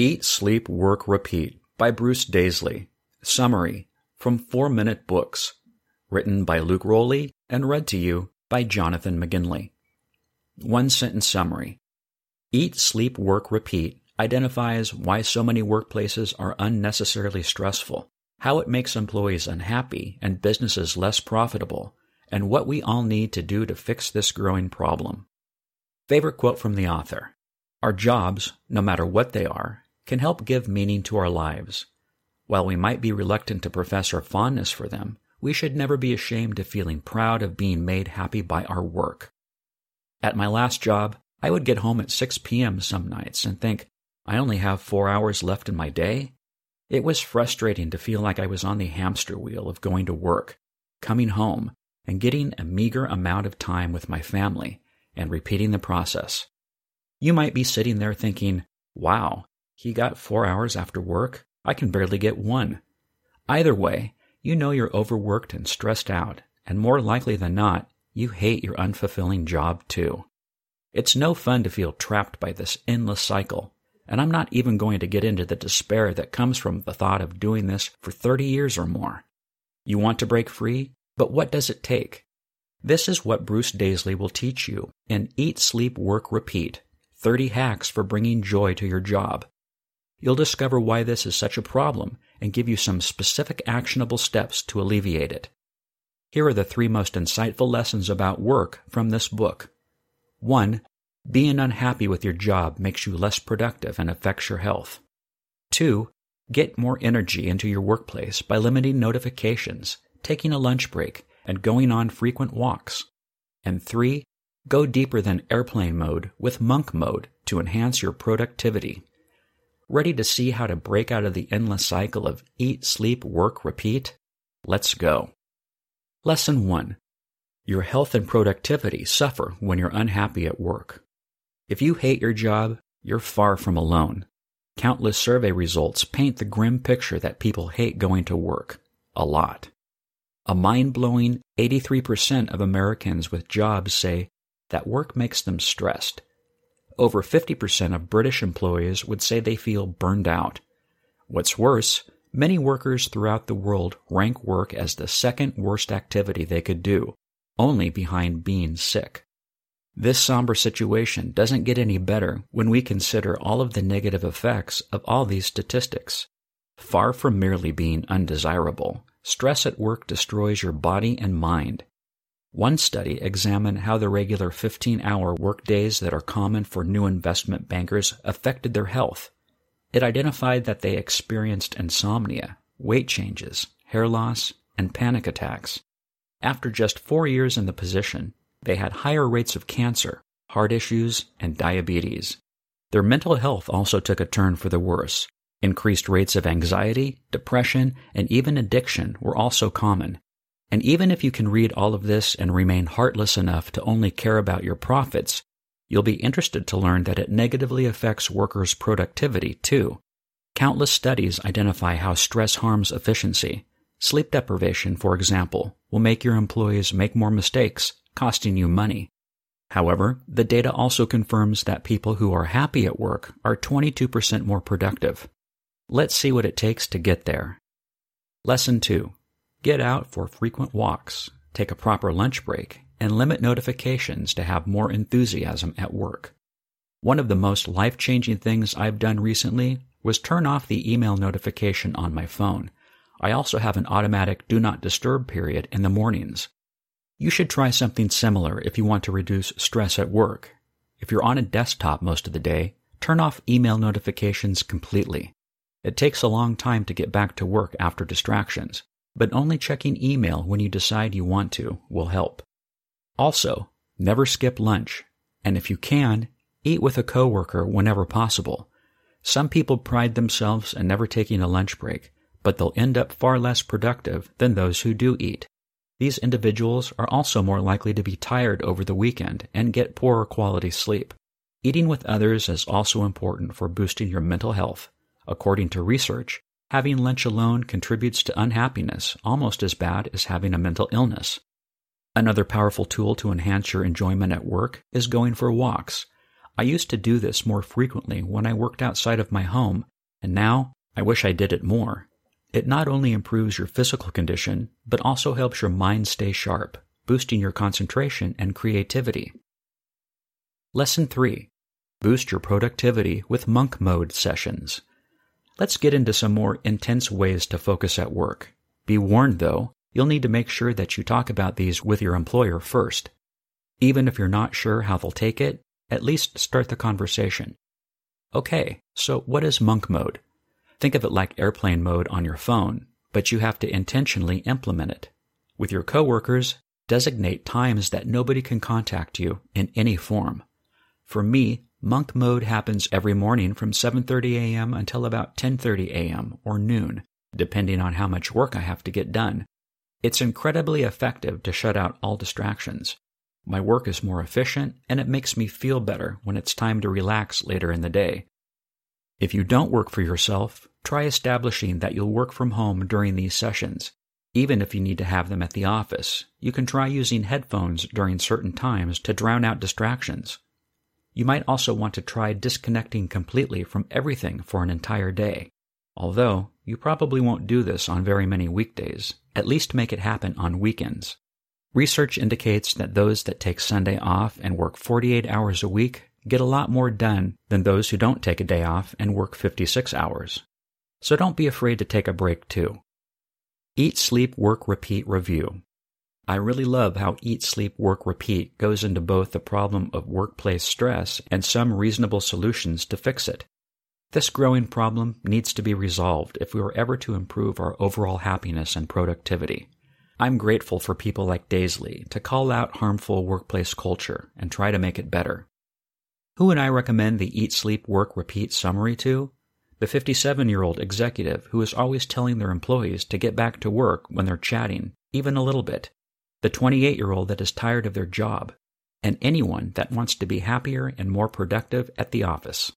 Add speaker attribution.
Speaker 1: Eat, Sleep, Work, Repeat by Bruce Daisley. Summary from 4 Minute Books. Written by Luke Rowley and read to you by Jonathan McGinley. One sentence summary. Eat, Sleep, Work, Repeat identifies why so many workplaces are unnecessarily stressful, how it makes employees unhappy and businesses less profitable, and what we all need to do to fix this growing problem. Favorite quote from the author Our jobs, no matter what they are, can help give meaning to our lives. While we might be reluctant to profess our fondness for them, we should never be ashamed of feeling proud of being made happy by our work. At my last job, I would get home at 6 p.m. some nights and think, I only have four hours left in my day. It was frustrating to feel like I was on the hamster wheel of going to work, coming home, and getting a meager amount of time with my family and repeating the process. You might be sitting there thinking, wow, he got four hours after work? I can barely get one. Either way, you know you're overworked and stressed out, and more likely than not, you hate your unfulfilling job too. It's no fun to feel trapped by this endless cycle and I'm not even going to get into the despair that comes from the thought of doing this for 30 years or more. You want to break free, but what does it take? This is what Bruce Daisley will teach you in Eat, Sleep, Work, Repeat 30 Hacks for Bringing Joy to Your Job. You'll discover why this is such a problem and give you some specific actionable steps to alleviate it. Here are the three most insightful lessons about work from this book. 1. Being unhappy with your job makes you less productive and affects your health. 2. Get more energy into your workplace by limiting notifications, taking a lunch break, and going on frequent walks. And 3. Go deeper than airplane mode with monk mode to enhance your productivity. Ready to see how to break out of the endless cycle of eat, sleep, work, repeat? Let's go. Lesson 1. Your health and productivity suffer when you're unhappy at work. If you hate your job, you're far from alone. Countless survey results paint the grim picture that people hate going to work. A lot. A mind blowing 83% of Americans with jobs say that work makes them stressed. Over 50% of British employees would say they feel burned out. What's worse, many workers throughout the world rank work as the second worst activity they could do, only behind being sick. This somber situation doesn't get any better when we consider all of the negative effects of all these statistics. Far from merely being undesirable, stress at work destroys your body and mind. One study examined how the regular 15 hour workdays that are common for new investment bankers affected their health. It identified that they experienced insomnia, weight changes, hair loss, and panic attacks. After just four years in the position, they had higher rates of cancer, heart issues, and diabetes. Their mental health also took a turn for the worse. Increased rates of anxiety, depression, and even addiction were also common. And even if you can read all of this and remain heartless enough to only care about your profits, you'll be interested to learn that it negatively affects workers' productivity too. Countless studies identify how stress harms efficiency. Sleep deprivation, for example, will make your employees make more mistakes costing you money. However, the data also confirms that people who are happy at work are 22% more productive. Let's see what it takes to get there. Lesson 2. Get out for frequent walks, take a proper lunch break, and limit notifications to have more enthusiasm at work. One of the most life changing things I've done recently was turn off the email notification on my phone. I also have an automatic do not disturb period in the mornings. You should try something similar if you want to reduce stress at work. If you're on a desktop most of the day, turn off email notifications completely. It takes a long time to get back to work after distractions, but only checking email when you decide you want to will help. Also, never skip lunch, and if you can, eat with a coworker whenever possible. Some people pride themselves in never taking a lunch break, but they'll end up far less productive than those who do eat. These individuals are also more likely to be tired over the weekend and get poorer quality sleep. Eating with others is also important for boosting your mental health. According to research, having lunch alone contributes to unhappiness almost as bad as having a mental illness. Another powerful tool to enhance your enjoyment at work is going for walks. I used to do this more frequently when I worked outside of my home, and now I wish I did it more. It not only improves your physical condition, but also helps your mind stay sharp, boosting your concentration and creativity. Lesson 3 Boost your productivity with monk mode sessions. Let's get into some more intense ways to focus at work. Be warned though, you'll need to make sure that you talk about these with your employer first. Even if you're not sure how they'll take it, at least start the conversation. Okay, so what is monk mode? Think of it like airplane mode on your phone, but you have to intentionally implement it. With your coworkers, designate times that nobody can contact you in any form. For me, monk mode happens every morning from 7:30 a.m. until about 10:30 a.m. or noon, depending on how much work I have to get done. It's incredibly effective to shut out all distractions. My work is more efficient and it makes me feel better when it's time to relax later in the day. If you don't work for yourself, try establishing that you'll work from home during these sessions. Even if you need to have them at the office, you can try using headphones during certain times to drown out distractions. You might also want to try disconnecting completely from everything for an entire day. Although, you probably won't do this on very many weekdays. At least make it happen on weekends. Research indicates that those that take Sunday off and work 48 hours a week get a lot more done than those who don't take a day off and work 56 hours. So don't be afraid to take a break too. Eat, Sleep, Work, Repeat Review. I really love how Eat, Sleep, Work, Repeat goes into both the problem of workplace stress and some reasonable solutions to fix it. This growing problem needs to be resolved if we are ever to improve our overall happiness and productivity. I'm grateful for people like Daisley to call out harmful workplace culture and try to make it better. Who would I recommend the Eat, Sleep, Work, Repeat summary to? The 57 year old executive who is always telling their employees to get back to work when they're chatting, even a little bit. The 28 year old that is tired of their job. And anyone that wants to be happier and more productive at the office.